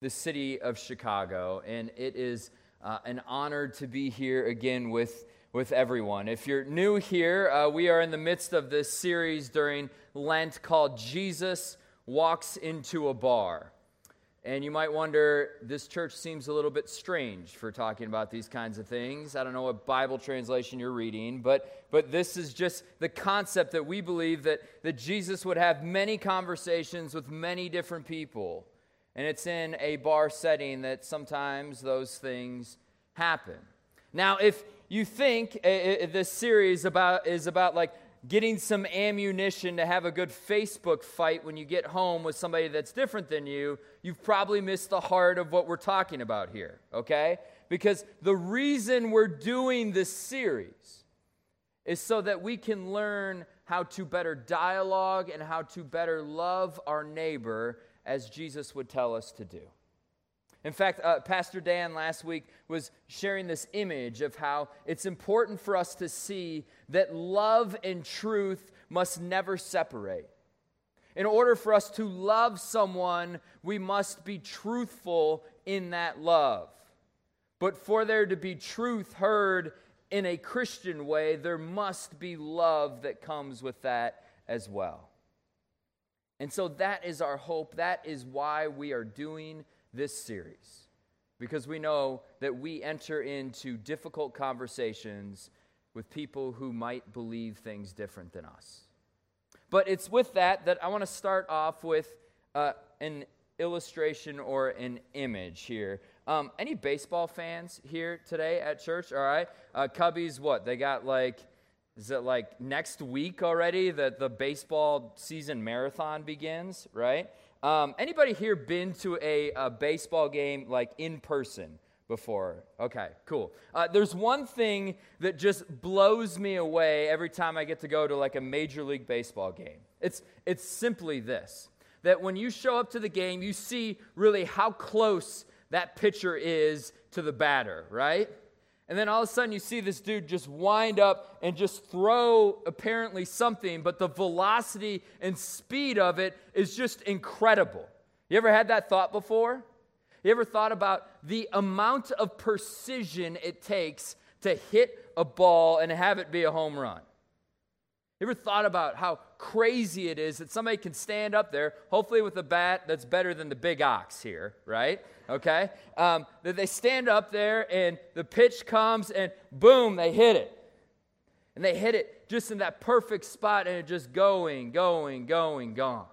the city of Chicago, and it is uh, an honor to be here again with, with everyone. If you're new here, uh, we are in the midst of this series during Lent called Jesus Walks into a Bar. And you might wonder, this church seems a little bit strange for talking about these kinds of things. I don't know what Bible translation you're reading, but, but this is just the concept that we believe that, that Jesus would have many conversations with many different people. And it's in a bar setting that sometimes those things happen. Now, if you think uh, uh, this series about, is about like getting some ammunition to have a good Facebook fight when you get home with somebody that's different than you, you've probably missed the heart of what we're talking about here, okay? Because the reason we're doing this series is so that we can learn how to better dialogue and how to better love our neighbor as Jesus would tell us to do. In fact, uh, Pastor Dan last week was sharing this image of how it's important for us to see that love and truth must never separate. In order for us to love someone, we must be truthful in that love. But for there to be truth heard in a Christian way, there must be love that comes with that as well. And so that is our hope. That is why we are doing this series. Because we know that we enter into difficult conversations with people who might believe things different than us. But it's with that that I want to start off with uh, an illustration or an image here. Um, any baseball fans here today at church? All right. Uh, Cubbies, what? They got like is it like next week already that the baseball season marathon begins, right? Um, anybody here been to a, a, baseball game like in person before? Okay, cool. Uh, there's one thing that just blows me away every time I get to go to like a major league baseball game. It's, it's simply this that when you show up to the game, you see really how close that pitcher is to the batter, right? And then all of a sudden, you see this dude just wind up and just throw apparently something, but the velocity and speed of it is just incredible. You ever had that thought before? You ever thought about the amount of precision it takes to hit a ball and have it be a home run? You ever thought about how crazy it is that somebody can stand up there, hopefully with a bat that's better than the big ox here, right? Okay? Um, that they stand up there and the pitch comes and boom, they hit it. And they hit it just in that perfect spot and it just going, going, going, gone.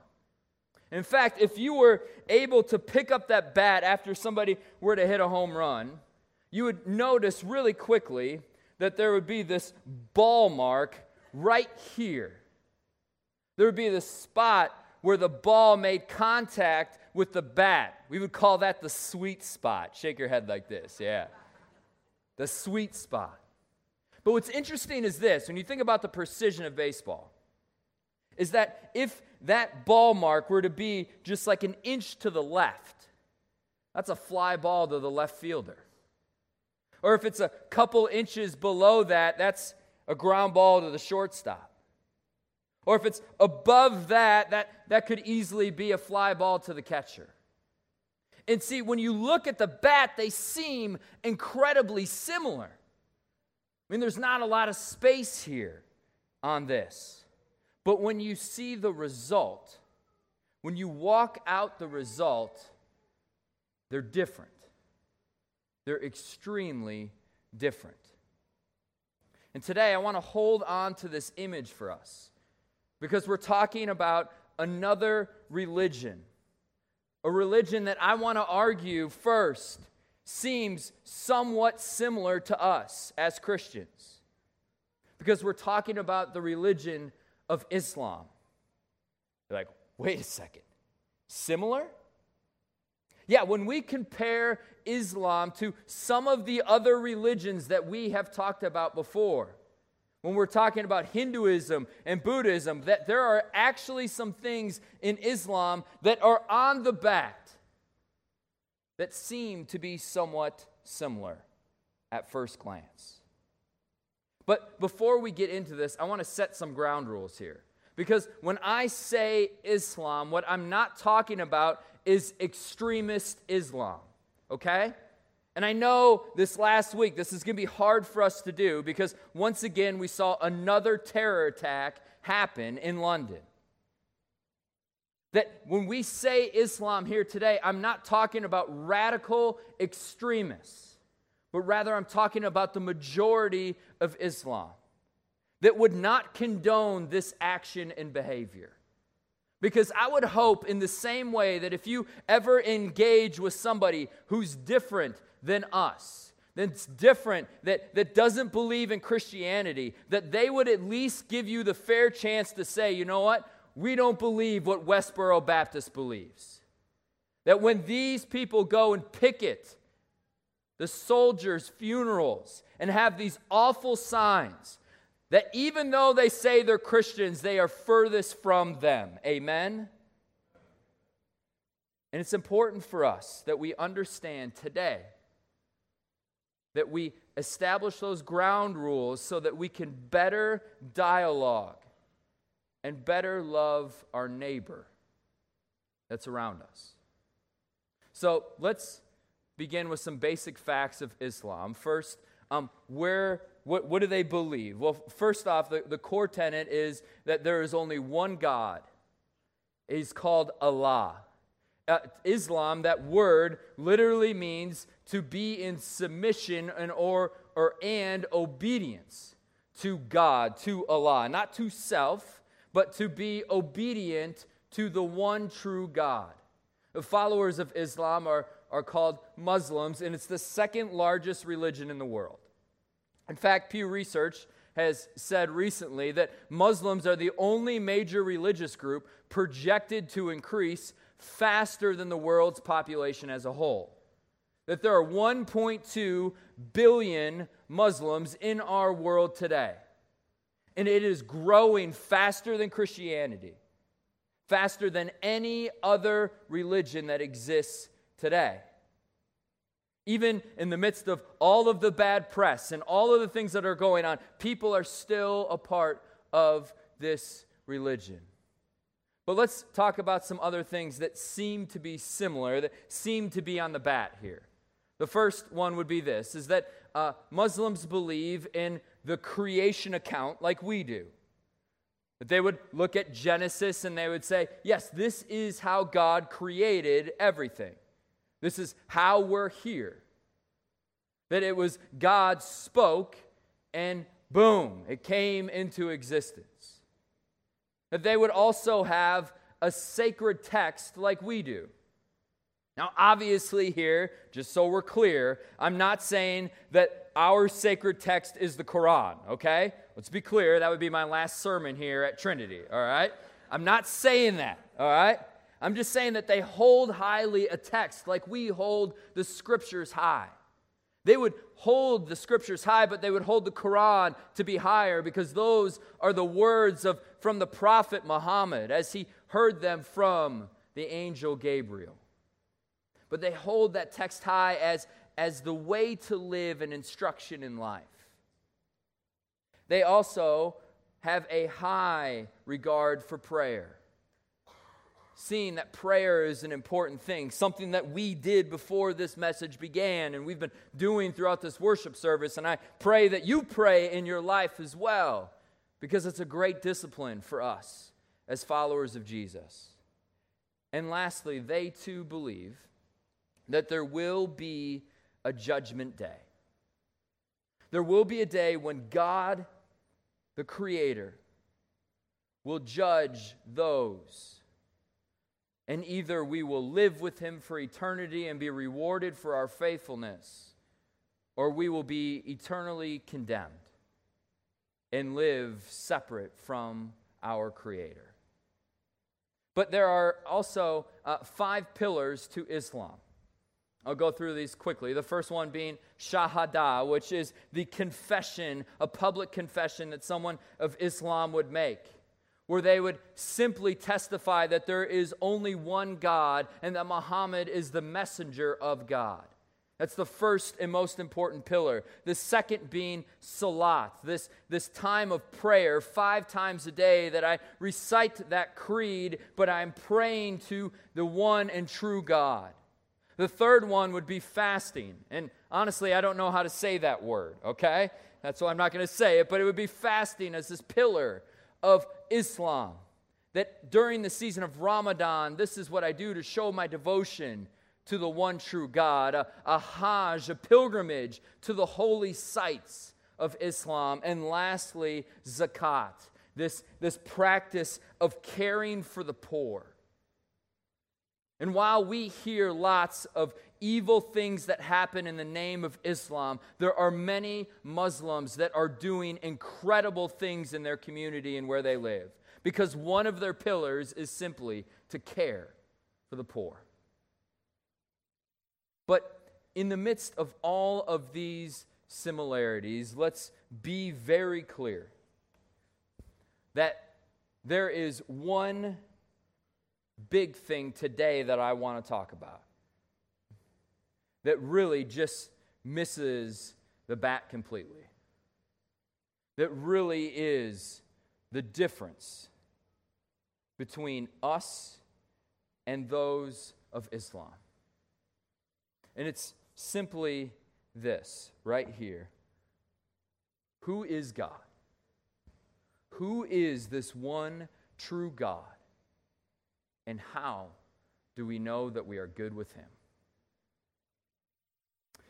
In fact, if you were able to pick up that bat after somebody were to hit a home run, you would notice really quickly that there would be this ball mark right here. There would be this spot where the ball made contact with the bat. We would call that the sweet spot. Shake your head like this, yeah. The sweet spot. But what's interesting is this when you think about the precision of baseball, is that if that ball mark were to be just like an inch to the left, that's a fly ball to the left fielder. Or if it's a couple inches below that, that's a ground ball to the shortstop. Or if it's above that, that, that could easily be a fly ball to the catcher. And see, when you look at the bat, they seem incredibly similar. I mean, there's not a lot of space here on this. But when you see the result, when you walk out the result, they're different. They're extremely different. And today I want to hold on to this image for us because we're talking about another religion. A religion that I want to argue first seems somewhat similar to us as Christians. Because we're talking about the religion of Islam. You're like, wait a second, similar? Yeah, when we compare Islam to some of the other religions that we have talked about before, when we're talking about Hinduism and Buddhism, that there are actually some things in Islam that are on the bat that seem to be somewhat similar at first glance. But before we get into this, I want to set some ground rules here. Because when I say Islam, what I'm not talking about is extremist Islam, okay? And I know this last week, this is going to be hard for us to do because once again, we saw another terror attack happen in London. That when we say Islam here today, I'm not talking about radical extremists, but rather I'm talking about the majority of Islam that would not condone this action and behavior. Because I would hope, in the same way, that if you ever engage with somebody who's different than us, that's different, that, that doesn't believe in Christianity, that they would at least give you the fair chance to say, you know what? We don't believe what Westboro Baptist believes. That when these people go and picket the soldiers' funerals and have these awful signs, that even though they say they're Christians, they are furthest from them. Amen? And it's important for us that we understand today that we establish those ground rules so that we can better dialogue and better love our neighbor that's around us. So let's begin with some basic facts of Islam. First, um, where what, what do they believe? Well, first off, the, the core tenet is that there is only one God. He's called Allah. Uh, Islam, that word literally means to be in submission and or, or and obedience to God, to Allah, not to self, but to be obedient to the one true God. The followers of Islam are, are called Muslims, and it's the second largest religion in the world. In fact, Pew Research has said recently that Muslims are the only major religious group projected to increase faster than the world's population as a whole. That there are 1.2 billion Muslims in our world today. And it is growing faster than Christianity, faster than any other religion that exists today even in the midst of all of the bad press and all of the things that are going on, people are still a part of this religion. But let's talk about some other things that seem to be similar, that seem to be on the bat here. The first one would be this is that uh, Muslims believe in the creation account like we do. That they would look at Genesis and they would say, yes, this is how God created everything. This is how we're here. That it was God spoke and boom, it came into existence. That they would also have a sacred text like we do. Now, obviously, here, just so we're clear, I'm not saying that our sacred text is the Quran, okay? Let's be clear. That would be my last sermon here at Trinity, all right? I'm not saying that, all right? I'm just saying that they hold highly a text like we hold the scriptures high. They would hold the scriptures high, but they would hold the Quran to be higher because those are the words of from the prophet Muhammad as he heard them from the angel Gabriel. But they hold that text high as, as the way to live and instruction in life. They also have a high regard for prayer seeing that prayer is an important thing, something that we did before this message began and we've been doing throughout this worship service. And I pray that you pray in your life as well because it's a great discipline for us as followers of Jesus. And lastly, they too believe that there will be a judgment day. There will be a day when God, the Creator, will judge those and either we will live with him for eternity and be rewarded for our faithfulness, or we will be eternally condemned and live separate from our Creator. But there are also uh, five pillars to Islam. I'll go through these quickly. The first one being Shahada, which is the confession, a public confession that someone of Islam would make where they would simply testify that there is only one God and that Muhammad is the messenger of God. That's the first and most important pillar. The second being salat, this, this time of prayer, five times a day that I recite that creed, but I'm praying to the one and true God. The third one would be fasting. And honestly, I don't know how to say that word, okay? That's why I'm not going to say it, but it would be fasting as this pillar of Islam. That during the season of Ramadan, this is what I do to show my devotion to the one true God, a, a Hajj, a pilgrimage to the holy sites of Islam. And lastly, zakat, this, this practice of caring for the poor. And while we hear lots of evil things that happen in the name of Islam, there are many Muslims that are doing incredible things in their community and where they live. Because one of their pillars is simply to care for the poor. But in the midst of all of these similarities, let's be very clear that there is one big thing today that I want to talk about that really just misses the bat completely. That really is the difference between us and those of Islam. And it's simply this right here Who is God? Who is this one true God? And how do we know that we are good with Him?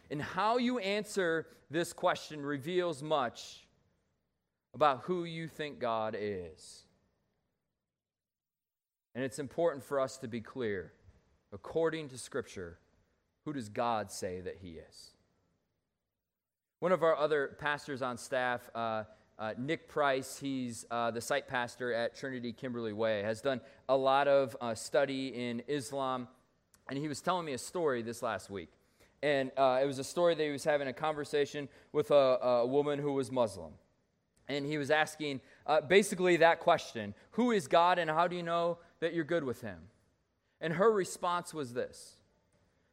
And how you answer this question reveals much about who you think God is. And it's important for us to be clear. According to Scripture, who does God say that He is? One of our other pastors on staff, uh, uh, Nick Price, he's uh, the site pastor at Trinity Kimberly Way, has done a lot of uh, study in Islam. And he was telling me a story this last week. And uh, it was a story that he was having a conversation with a, a woman who was Muslim. And he was asking uh, basically that question Who is God, and how do you know that you're good with him? And her response was this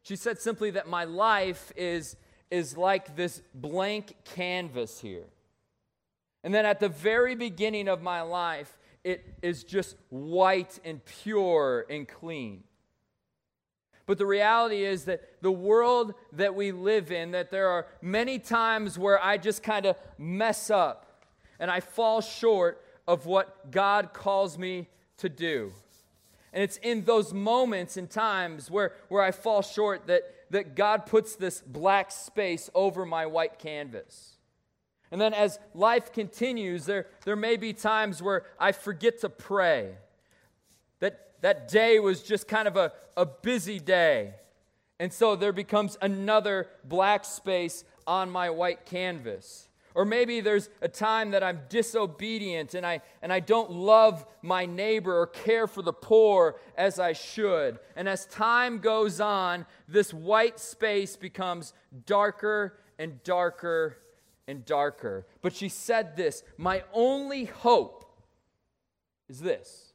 She said simply that my life is, is like this blank canvas here. And then at the very beginning of my life, it is just white and pure and clean. But the reality is that the world that we live in, that there are many times where I just kind of mess up and I fall short of what God calls me to do. And it's in those moments and times where, where I fall short that, that God puts this black space over my white canvas. And then as life continues, there, there may be times where I forget to pray. That, that day was just kind of a, a busy day. And so there becomes another black space on my white canvas. Or maybe there's a time that I'm disobedient and I, and I don't love my neighbor or care for the poor as I should. And as time goes on, this white space becomes darker and darker and darker. But she said this My only hope is this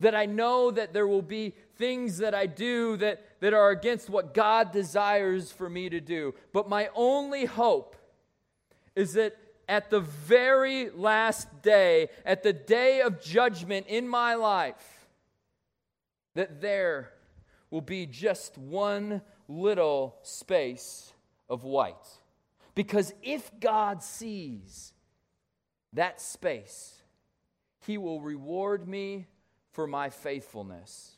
that I know that there will be things that I do that, that are against what God desires for me to do. But my only hope is that at the very last day, at the day of judgment in my life, that there will be just one little space of white. Because if God sees that space, He will reward me for my faithfulness,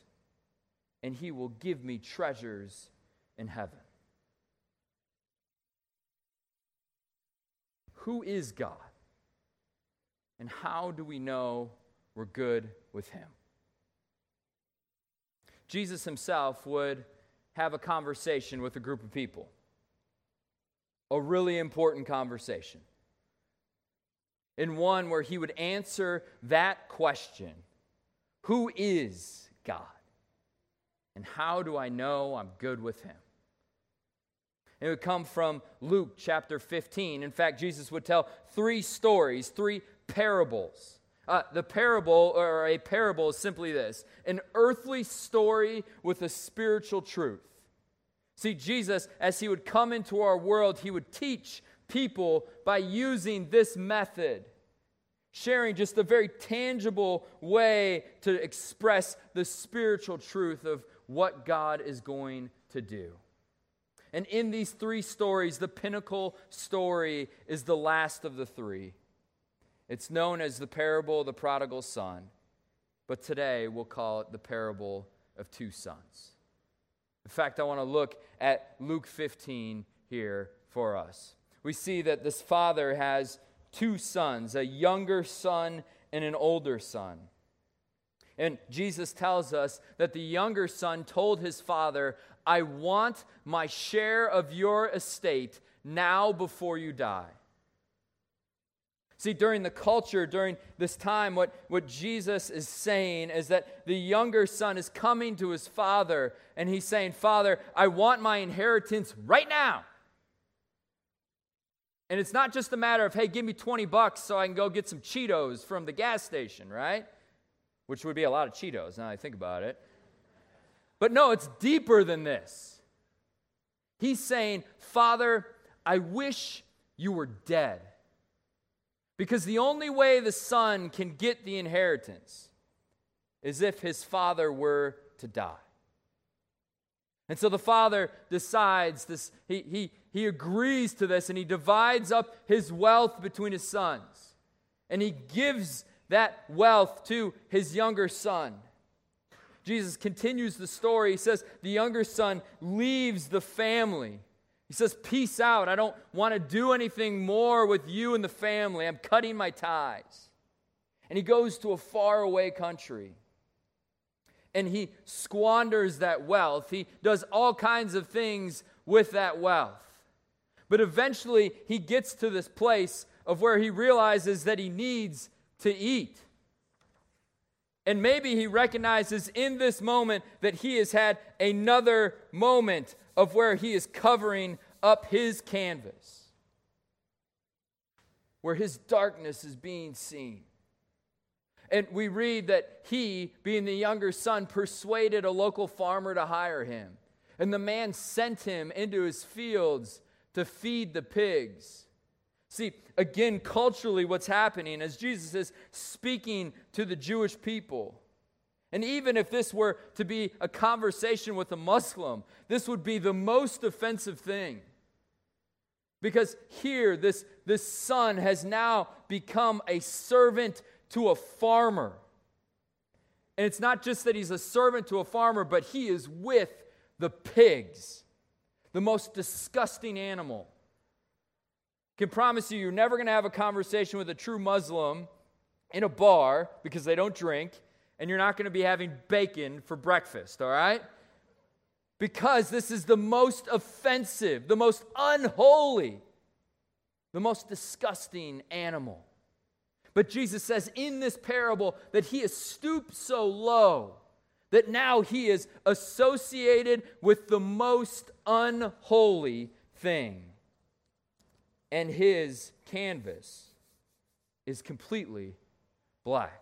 and He will give me treasures in heaven. Who is God? And how do we know we're good with Him? Jesus himself would have a conversation with a group of people a really important conversation. In one where he would answer that question Who is God? And how do I know I'm good with him? It would come from Luke chapter 15. In fact, Jesus would tell three stories, three parables. Uh, the parable, or a parable, is simply this an earthly story with a spiritual truth. See, Jesus, as he would come into our world, he would teach people by using this method, sharing just a very tangible way to express the spiritual truth of what God is going to do. And in these three stories, the pinnacle story is the last of the three. It's known as the parable of the prodigal son, but today we'll call it the parable of two sons. In fact, I want to look at Luke 15 here for us. We see that this father has two sons, a younger son and an older son. And Jesus tells us that the younger son told his father, I want my share of your estate now before you die. See, during the culture, during this time, what, what Jesus is saying is that the younger son is coming to his father and he's saying, Father, I want my inheritance right now. And it's not just a matter of, hey, give me 20 bucks so I can go get some Cheetos from the gas station, right? Which would be a lot of Cheetos now I think about it. But no, it's deeper than this. He's saying, Father, I wish you were dead. Because the only way the son can get the inheritance is if his father were to die. And so the father decides this, he, he, he agrees to this and he divides up his wealth between his sons. And he gives that wealth to his younger son. Jesus continues the story. He says, The younger son leaves the family he says, Peace out. I don't want to do anything more with you and the family. I'm cutting my ties. And he goes to a faraway country. And he squanders that wealth. He does all kinds of things with that wealth. But eventually, he gets to this place of where he realizes that he needs to eat. And maybe he recognizes in this moment that he has had another moment of where he is covering up his canvas, where his darkness is being seen. And we read that he, being the younger son, persuaded a local farmer to hire him. And the man sent him into his fields to feed the pigs. See, again, culturally, what's happening as Jesus is speaking to the Jewish people and even if this were to be a conversation with a Muslim, this would be the most offensive thing. Because here, this, this son has now become a servant to a farmer. And it's not just that he's a servant to a farmer, but he is with the pigs, the most disgusting animal. Can promise you, you're never going to have a conversation with a true Muslim in a bar because they don't drink and you're not going to be having bacon for breakfast, all right? Because this is the most offensive, the most unholy, the most disgusting animal. But Jesus says in this parable that he has stooped so low that now he is associated with the most unholy thing. And his canvas is completely black.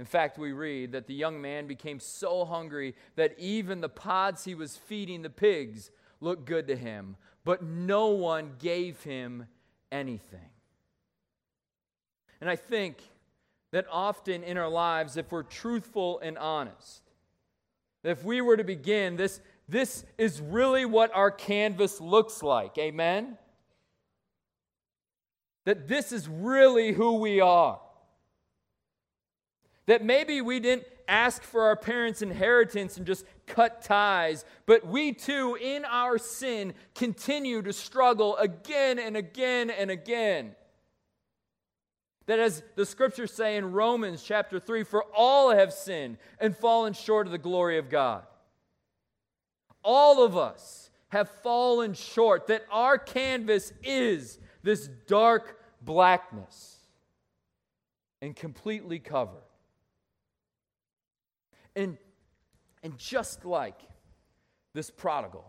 In fact, we read that the young man became so hungry that even the pods he was feeding the pigs looked good to him, but no one gave him anything. And I think that often in our lives, if we're truthful and honest, if we were to begin, this, this is really what our canvas looks like. Amen? That this is really who we are. That maybe we didn't ask for our parents' inheritance and just cut ties, but we too, in our sin, continue to struggle again and again and again. That as the scriptures say in Romans chapter 3, for all have sinned and fallen short of the glory of God. All of us have fallen short, that our canvas is this dark blackness and completely covered. And, and just like this prodigal,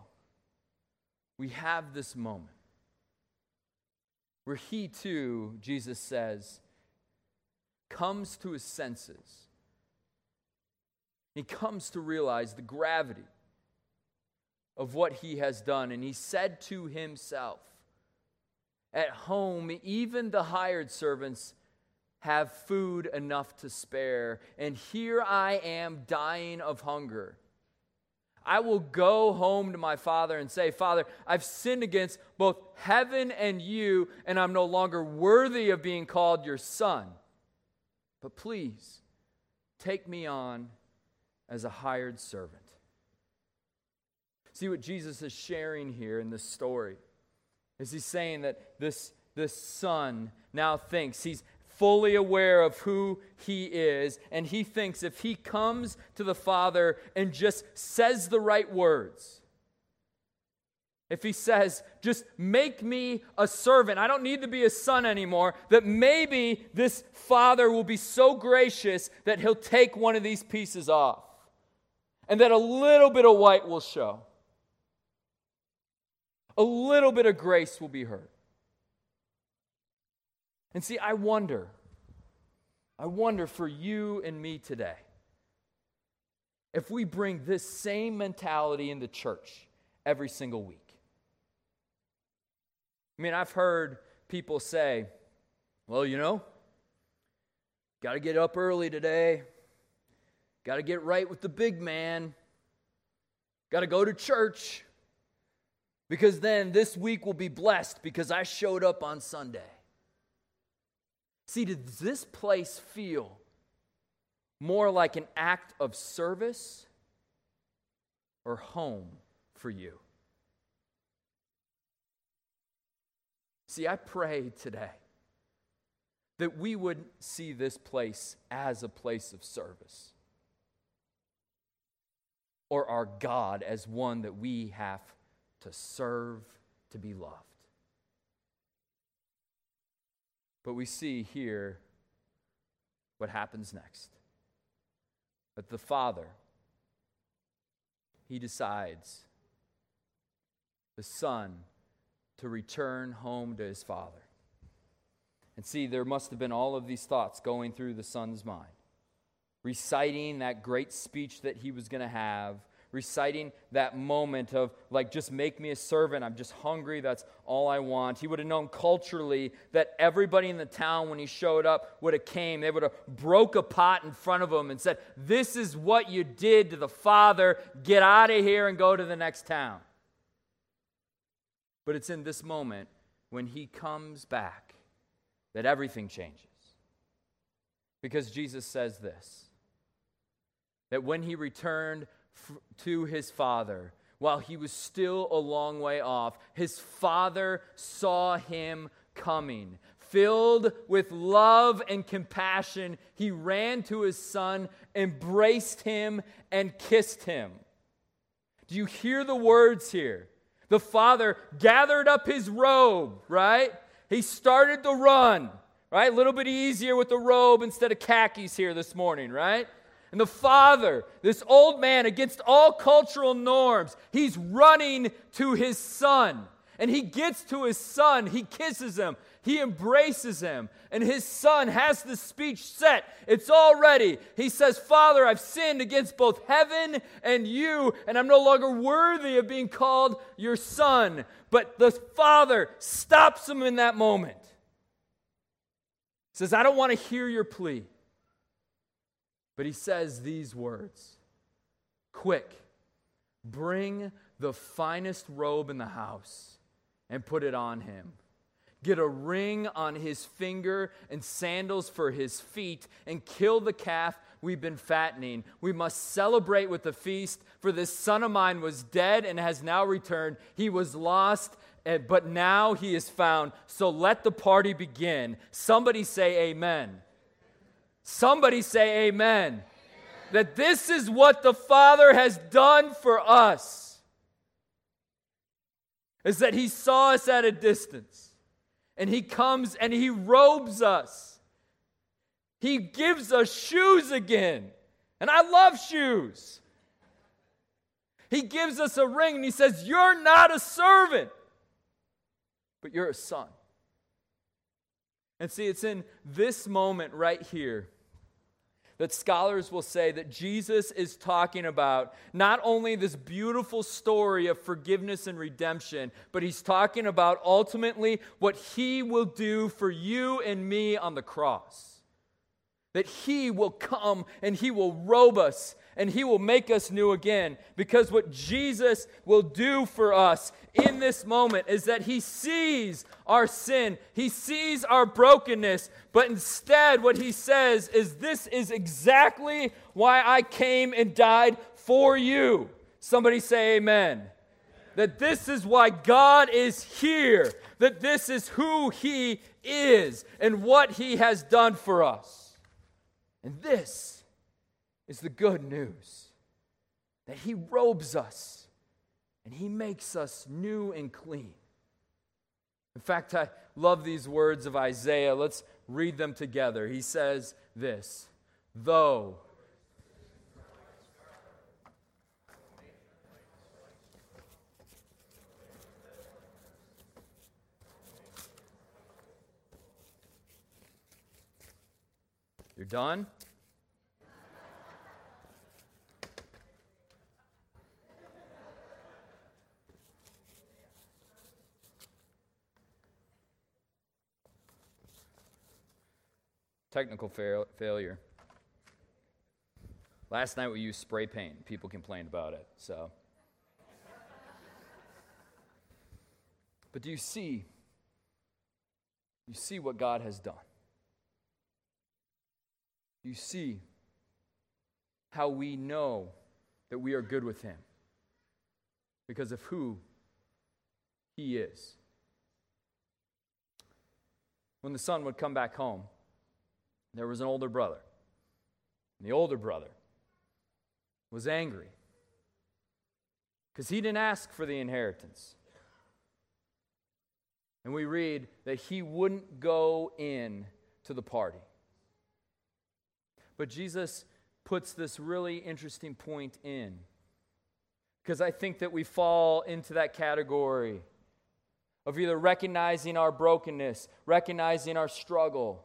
we have this moment where he too, Jesus says, comes to his senses. He comes to realize the gravity of what he has done. And he said to himself, At home, even the hired servants have food enough to spare, and here I am dying of hunger. I will go home to my father and say, Father, I've sinned against both heaven and you, and I'm no longer worthy of being called your son. But please, take me on as a hired servant. See what Jesus is sharing here in this story is he's saying that this, this son now thinks he's fully aware of who he is, and he thinks if he comes to the Father and just says the right words, if he says, just make me a servant, I don't need to be a son anymore, that maybe this father will be so gracious that he'll take one of these pieces off and that a little bit of white will show. A little bit of grace will be heard. And see, I wonder, I wonder for you and me today, if we bring this same mentality into church every single week. I mean, I've heard people say, well, you know, got to get up early today, got to get right with the big man, got to go to church, because then this week will be blessed because I showed up on Sunday. See, does this place feel more like an act of service or home for you? See, I pray today that we would see this place as a place of service or our God as one that we have to serve, to be loved. But we see here what happens next. That the Father, he decides, the Son, to return home to his Father. And see, there must have been all of these thoughts going through the Son's mind, reciting that great speech that he was going to have reciting that moment of, like, just make me a servant. I'm just hungry. That's all I want. He would have known culturally that everybody in the town, when he showed up, would have came. They would have broke a pot in front of him and said, This is what you did to the father. Get out of here and go to the next town. But it's in this moment when he comes back that everything changes. Because Jesus says this that when he returned to his father while he was still a long way off. His father saw him coming. Filled with love and compassion, he ran to his son, embraced him, and kissed him. Do you hear the words here? The father gathered up his robe, right? He started to run, right? A little bit easier with the robe instead of khakis here this morning, right? And the father, this old man, against all cultural norms, he's running to his son. And he gets to his son, he kisses him, he embraces him, and his son has the speech set. It's all ready. He says, Father, I've sinned against both heaven and you, and I'm no longer worthy of being called your son. But the father stops him in that moment. Says, I don't want to hear your plea. But he says these words Quick, bring the finest robe in the house and put it on him. Get a ring on his finger and sandals for his feet, and kill the calf we've been fattening. We must celebrate with the feast, for this son of mine was dead and has now returned. He was lost, eh, but now he is found. So let the party begin. Somebody say, Amen. Somebody say amen. amen. That this is what the Father has done for us. Is that He saw us at a distance and He comes and He robes us. He gives us shoes again. And I love shoes. He gives us a ring and He says, You're not a servant, but you're a son. And see, it's in this moment right here that scholars will say that Jesus is talking about not only this beautiful story of forgiveness and redemption, but he's talking about ultimately what he will do for you and me on the cross. That he will come and he will robe us and he will make us new again. Because what Jesus will do for us in this moment is that he sees our sin, he sees our brokenness, but instead, what he says is, This is exactly why I came and died for you. Somebody say, Amen. That this is why God is here, that this is who He is and what He has done for us. And this is the good news that He robes us and He makes us new and clean. In fact, I love these words of Isaiah. Let's read them together. He says this Though You're done? Technical fail- failure. Last night we used spray paint. People complained about it. So. But do you see? You see what God has done. You see how we know that we are good with Him because of who He is. When the son would come back home, there was an older brother. And the older brother was angry because he didn't ask for the inheritance. And we read that he wouldn't go in to the party. But Jesus puts this really interesting point in because I think that we fall into that category of either recognizing our brokenness, recognizing our struggle,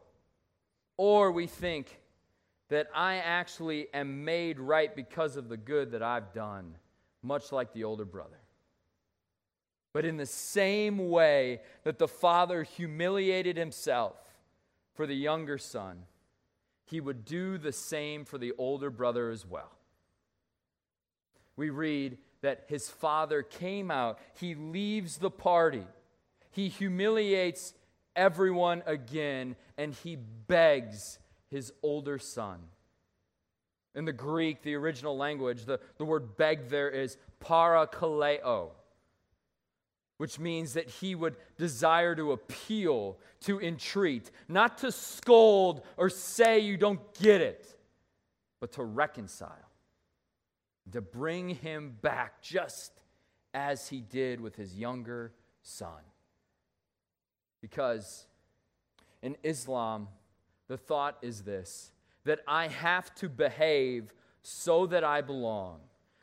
or we think that I actually am made right because of the good that I've done, much like the older brother. But in the same way that the father humiliated himself for the younger son, he would do the same for the older brother as well. We read that his father came out, he leaves the party, he humiliates everyone again, and he begs his older son. In the Greek, the original language, the, the word beg there is parakaleo, which means that he would desire to appeal, to entreat, not to scold or say you don't get it, but to reconcile, to bring him back just as he did with his younger son. Because in Islam, the thought is this that I have to behave so that I belong.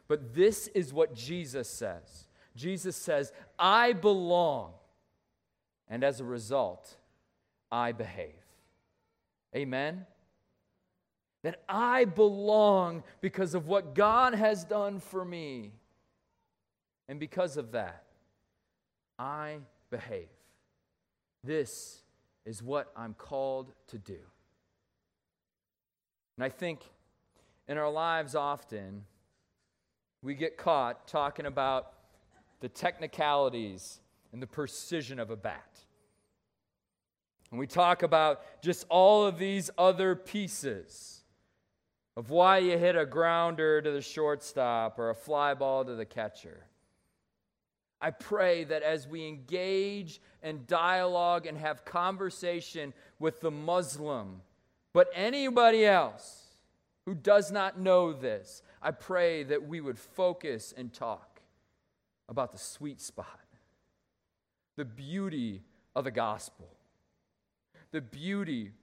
But this is what Jesus says Jesus says, I belong. And as a result, I behave. Amen? That I belong because of what God has done for me. And because of that, I behave. This is what I'm called to do. And I think in our lives often, we get caught talking about the technicalities and the precision of a bat. And we talk about just all of these other pieces of why you hit a grounder to the shortstop or a fly ball to the catcher. I pray that as we engage and dialogue and have conversation with the Muslim, but anybody else who does not know this, I pray that we would focus and talk about the sweet spot, the beauty of the gospel, the beauty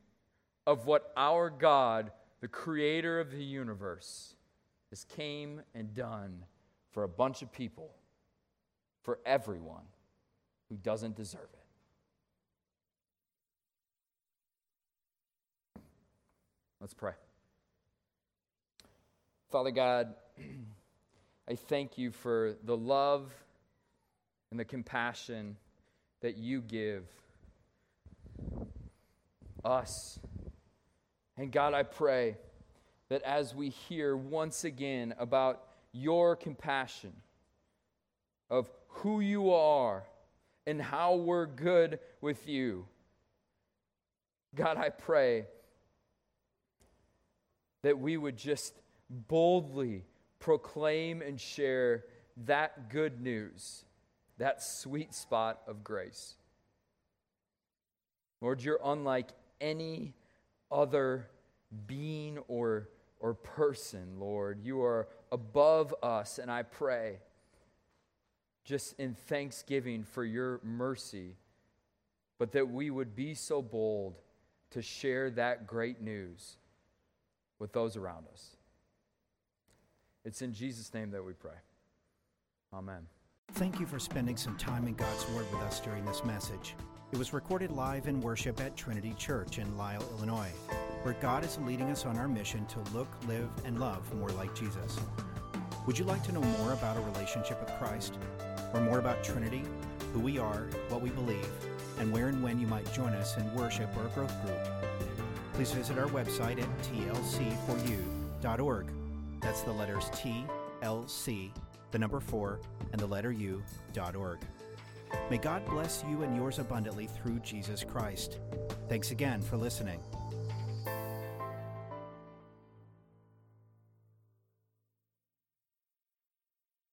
of what our God, the creator of the universe, has came and done for a bunch of people for everyone who doesn't deserve it. Let's pray. Father God, I thank you for the love and the compassion that you give us. And God, I pray that as we hear once again about your compassion, of who you are, and how we're good with you, God, I pray that we would just boldly proclaim and share that good news, that sweet spot of grace. Lord, you're unlike any other being or, or person, Lord. You are above us, and I pray just in thanksgiving for your mercy, but that we would be so bold to share that great news with those around us. It's in Jesus' name that we pray. Amen. Thank you for spending some time in God's Word with us during this message. It was recorded live in worship at Trinity Church in Lisle, Illinois, where God is leading us on our mission to look, live, and love more like Jesus. Would you like to know more about a relationship with Christ? Or more about Trinity, who we are, what we believe, and where and when you might join us in worship or a growth group? Please visit our website at tlc4u.org. That's the letters T, L, C, the number 4, and the letter U.org. May God bless you and yours abundantly through Jesus Christ. Thanks again for listening.